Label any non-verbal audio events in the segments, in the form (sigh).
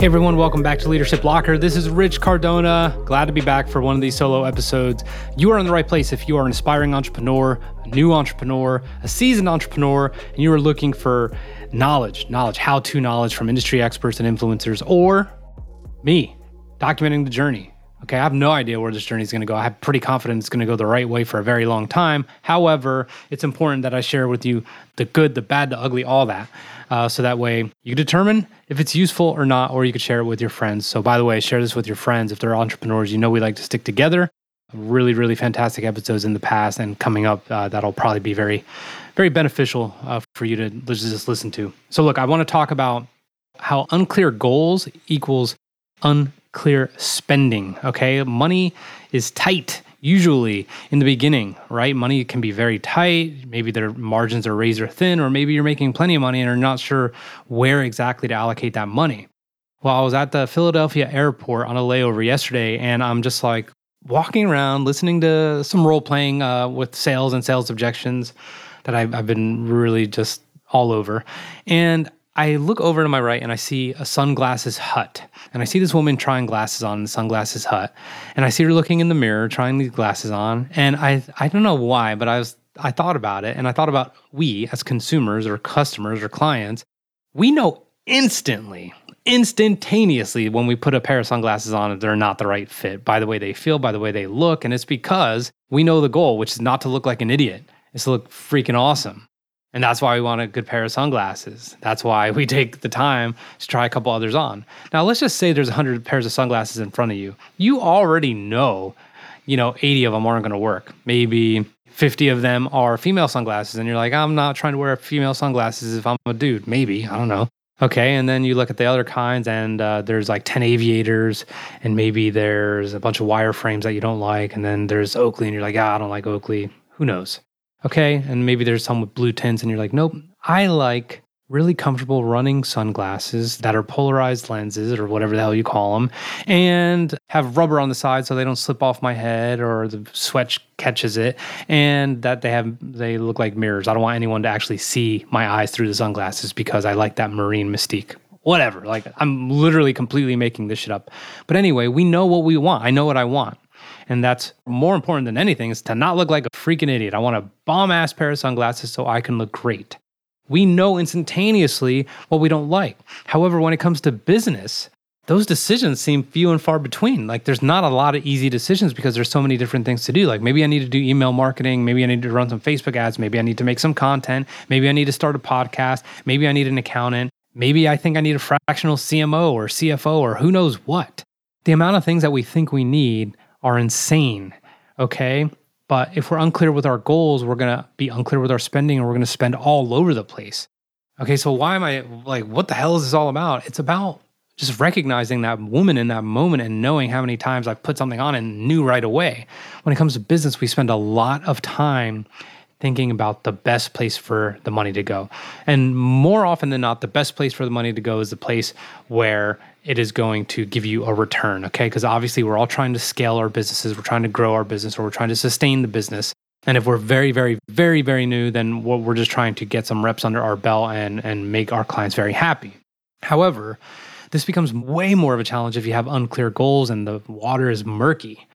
Hey everyone, welcome back to Leadership Locker. This is Rich Cardona. Glad to be back for one of these solo episodes. You are in the right place if you are an aspiring entrepreneur, a new entrepreneur, a seasoned entrepreneur, and you are looking for knowledge, knowledge, how to knowledge from industry experts and influencers, or me documenting the journey. Okay, I have no idea where this journey is going to go. I have pretty confident it's going to go the right way for a very long time. However, it's important that I share with you the good, the bad, the ugly, all that. Uh, so that way you determine if it's useful or not, or you could share it with your friends. So, by the way, share this with your friends. If they're entrepreneurs, you know we like to stick together. Really, really fantastic episodes in the past and coming up uh, that'll probably be very, very beneficial uh, for you to just listen to. So, look, I want to talk about how unclear goals equals unclear spending. Okay. Money is tight usually in the beginning, right? Money can be very tight. Maybe their margins are razor thin, or maybe you're making plenty of money and are not sure where exactly to allocate that money. Well, I was at the Philadelphia airport on a layover yesterday, and I'm just like walking around listening to some role playing uh, with sales and sales objections that I've, I've been really just all over. And I look over to my right and I see a sunglasses hut. And I see this woman trying glasses on in the sunglasses hut. And I see her looking in the mirror trying these glasses on. And I I don't know why, but I was I thought about it and I thought about we as consumers or customers or clients, we know instantly, instantaneously when we put a pair of sunglasses on if they're not the right fit by the way they feel, by the way they look. And it's because we know the goal, which is not to look like an idiot, it's to look freaking awesome. And that's why we want a good pair of sunglasses. That's why we (laughs) take the time to try a couple others on. Now, let's just say there's 100 pairs of sunglasses in front of you. You already know, you know, 80 of them aren't going to work. Maybe 50 of them are female sunglasses. And you're like, I'm not trying to wear female sunglasses if I'm a dude. Maybe. I don't know. Okay. And then you look at the other kinds, and uh, there's like 10 aviators, and maybe there's a bunch of wireframes that you don't like. And then there's Oakley, and you're like, ah, I don't like Oakley. Who knows? Okay. And maybe there's some with blue tints, and you're like, nope, I like really comfortable running sunglasses that are polarized lenses or whatever the hell you call them and have rubber on the side so they don't slip off my head or the sweat catches it and that they have they look like mirrors. I don't want anyone to actually see my eyes through the sunglasses because i like that marine mystique. Whatever like i'm literally completely making this shit up. But anyway we know what we want. I know what i want and that's more important than anything is to not look like a freaking idiot. I want a bomb ass pair of sunglasses so I can look great. We know instantaneously what we don't like. However, when it comes to business, those decisions seem few and far between. Like there's not a lot of easy decisions because there's so many different things to do. Like maybe I need to do email marketing, maybe I need to run some Facebook ads, maybe I need to make some content, maybe I need to start a podcast, maybe I need an accountant, maybe I think I need a fractional CMO or CFO or who knows what. The amount of things that we think we need are insane. Okay. But if we're unclear with our goals, we're going to be unclear with our spending and we're going to spend all over the place. Okay. So, why am I like, what the hell is this all about? It's about just recognizing that woman in that moment and knowing how many times I've put something on and knew right away. When it comes to business, we spend a lot of time thinking about the best place for the money to go. And more often than not, the best place for the money to go is the place where it is going to give you a return, okay? Because obviously, we're all trying to scale our businesses, we're trying to grow our business, or we're trying to sustain the business. And if we're very, very, very, very new, then we're just trying to get some reps under our belt and, and make our clients very happy. However, this becomes way more of a challenge if you have unclear goals and the water is murky.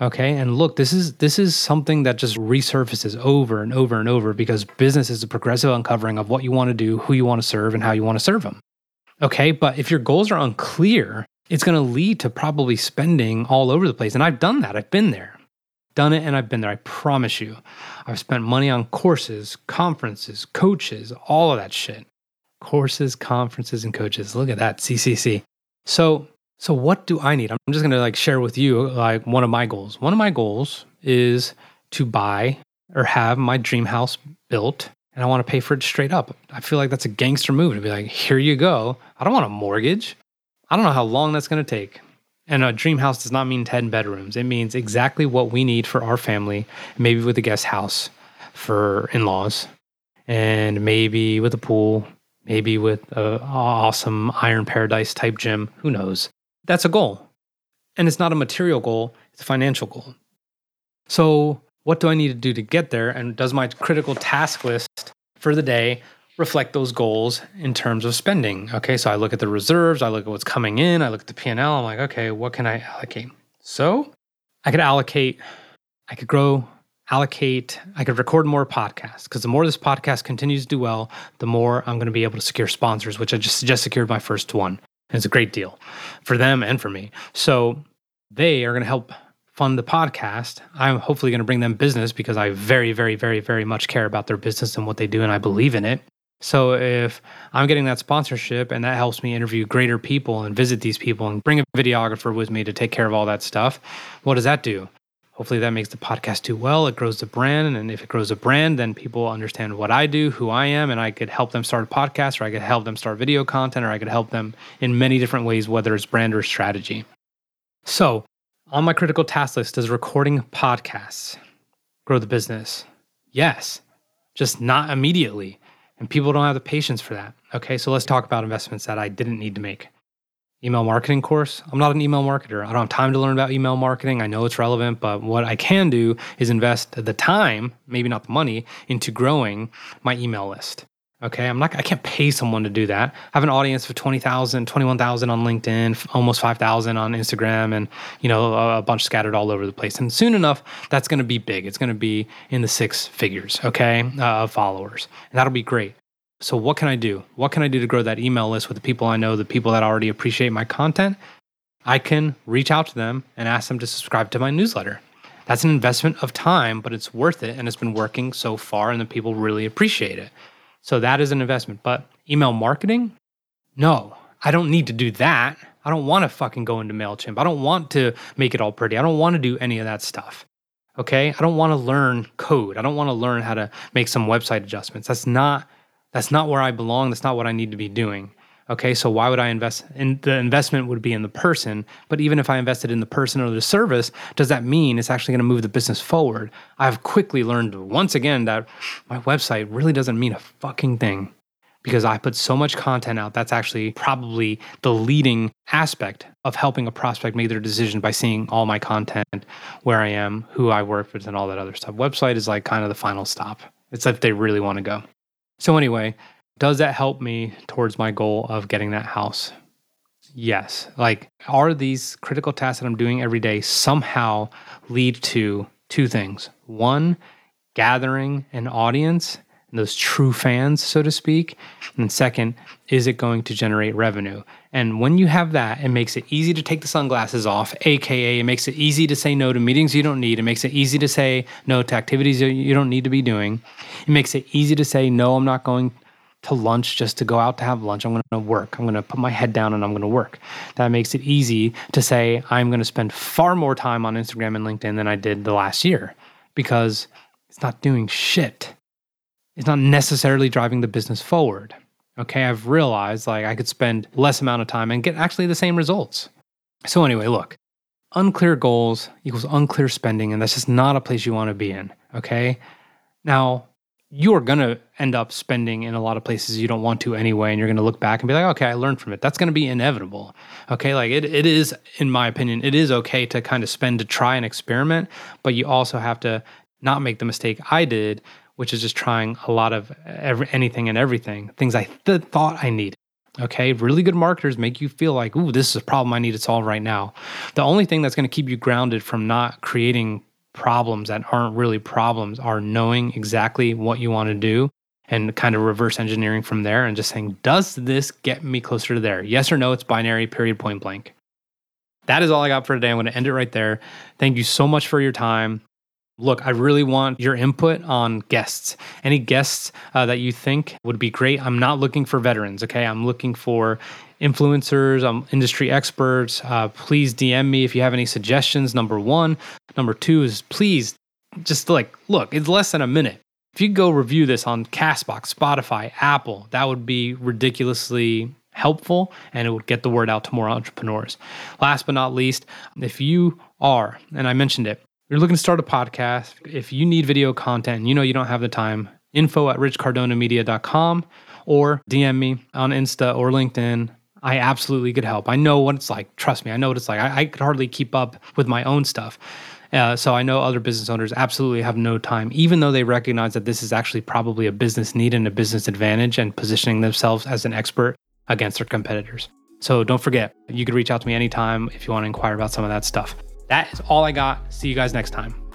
Okay. And look, this is this is something that just resurfaces over and over and over because business is a progressive uncovering of what you want to do, who you want to serve, and how you want to serve them. Okay. But if your goals are unclear, it's going to lead to probably spending all over the place. And I've done that. I've been there. Done it and I've been there. I promise you. I've spent money on courses, conferences, coaches, all of that shit. Courses, conferences, and coaches. Look at that, CCC. So so what do I need? I'm just going to like share with you like one of my goals. One of my goals is to buy or have my dream house built and I want to pay for it straight up. I feel like that's a gangster move to be like, here you go. I don't want a mortgage. I don't know how long that's going to take. And a dream house does not mean 10 bedrooms. It means exactly what we need for our family, maybe with a guest house for in laws, and maybe with a pool, maybe with a awesome iron paradise type gym. Who knows? That's a goal. And it's not a material goal, it's a financial goal. So, what do I need to do to get there? And does my critical task list for the day reflect those goals in terms of spending. Okay, so I look at the reserves, I look at what's coming in, I look at the P&L, I'm like, okay, what can I allocate? So I could allocate, I could grow, allocate, I could record more podcasts because the more this podcast continues to do well, the more I'm going to be able to secure sponsors, which I just just secured my first one. It's a great deal for them and for me. So they are going to help fund the podcast. I'm hopefully going to bring them business because I very, very, very, very much care about their business and what they do, and I believe in it. So if I'm getting that sponsorship and that helps me interview greater people and visit these people and bring a videographer with me to take care of all that stuff, what does that do? Hopefully that makes the podcast do well. It grows the brand. And if it grows a brand, then people understand what I do, who I am, and I could help them start a podcast or I could help them start video content or I could help them in many different ways, whether it's brand or strategy. So on my critical task list is recording podcasts, grow the business. Yes, just not immediately. And people don't have the patience for that. Okay, so let's talk about investments that I didn't need to make. Email marketing course. I'm not an email marketer. I don't have time to learn about email marketing. I know it's relevant, but what I can do is invest the time, maybe not the money, into growing my email list. Okay, I'm not. I can't pay someone to do that. I have an audience of 20,000, 21,000 on LinkedIn, almost 5,000 on Instagram, and you know a, bunch scattered all over the place. And soon enough, that's going to be big. It's going to be in the six figures. Okay, uh, of followers, and that'll be great. So what can I do? What can I do to grow that email list with the people I know, the people that already appreciate my content? I can reach out to them and ask them to subscribe to my newsletter. That's an investment of time, but it's worth it, and it's been working so far, and the people really appreciate it. So that is an investment. But email marketing? No, I don't need to do that. I don't want to fucking go into MailChimp. I don't want to make it all pretty. I don't want to do any of that stuff. Okay? I don't want to learn code. I don't want to learn how to make some website adjustments. That's not that's not where I belong. That's not what I need to be doing. Okay, so why would I invest? And the investment would be in the person. But even if I invested in the person or the service, does that mean it's actually going to move the business forward? I've quickly learned once again that my website really doesn't mean a fucking thing because I put so much content out. That's actually probably the leading aspect of helping a prospect make their decision by seeing all my content, where I am, who I work with, and all that other stuff. Website is like kind of the final stop. It's if they really want to go. So, anyway, does that help me towards my goal of getting that house? Yes. Like, are these critical tasks that I'm doing every day somehow lead to two things? One, gathering an audience those true fans, so to speak. And second, is it going to generate revenue? And when you have that, it makes it easy to take the sunglasses off, AKA, it makes it easy to say no to meetings you don't need. It makes it easy to say no to activities you don't need to be doing. It makes it easy to say, no, I'm not going to lunch just to go out to have lunch. I'm going to work. I'm going to put my head down and I'm going to work. That makes it easy to say I'm going to spend far more time on Instagram and LinkedIn than I did the last year because it's not doing shit. It's not necessarily driving the business forward. Okay, I've realized like I could spend less amount of time and get actually the same results. So anyway, look, unclear goals equals unclear spending and that's just not a place you want to be in, okay? Now, you are going to end up spending in a lot of places you don't want to anyway and you're going to look back and be like okay i learned from it that's going to be inevitable okay like it, it is in my opinion it is okay to kind of spend to try and experiment but you also have to not make the mistake i did which is just trying a lot of every, anything and everything things i th- thought i needed Okay, really good marketers make you feel like, ooh, this is a problem I need to solve right now. The only thing that's going to keep you grounded from not creating problems that aren't really problems are knowing exactly what you want to do and kind of reverse engineering from there and just saying, does this get me closer to there? Yes or no, it's binary, period, point blank. That is all I got for today. I'm going to end it right there. Thank you so much for your time. Look, I really want your input on guests. Any guests uh, that you think would be great. I'm not looking for veterans, okay? I'm looking for influencers, um, industry experts. Uh, please DM me if you have any suggestions. Number one. Number two is please just like, look, it's less than a minute. If you go review this on Castbox, Spotify, Apple, that would be ridiculously helpful and it would get the word out to more entrepreneurs. Last but not least, if you are, and I mentioned it, you're looking to start a podcast, if you need video content, you know you don't have the time, info at richcardonamedia.com or DM me on Insta or LinkedIn. I absolutely could help. I know what it's like. Trust me, I know what it's like. I, I could hardly keep up with my own stuff. Uh, so I know other business owners absolutely have no time, even though they recognize that this is actually probably a business need and a business advantage and positioning themselves as an expert against their competitors. So don't forget, you could reach out to me anytime if you want to inquire about some of that stuff. That is all I got. See you guys next time.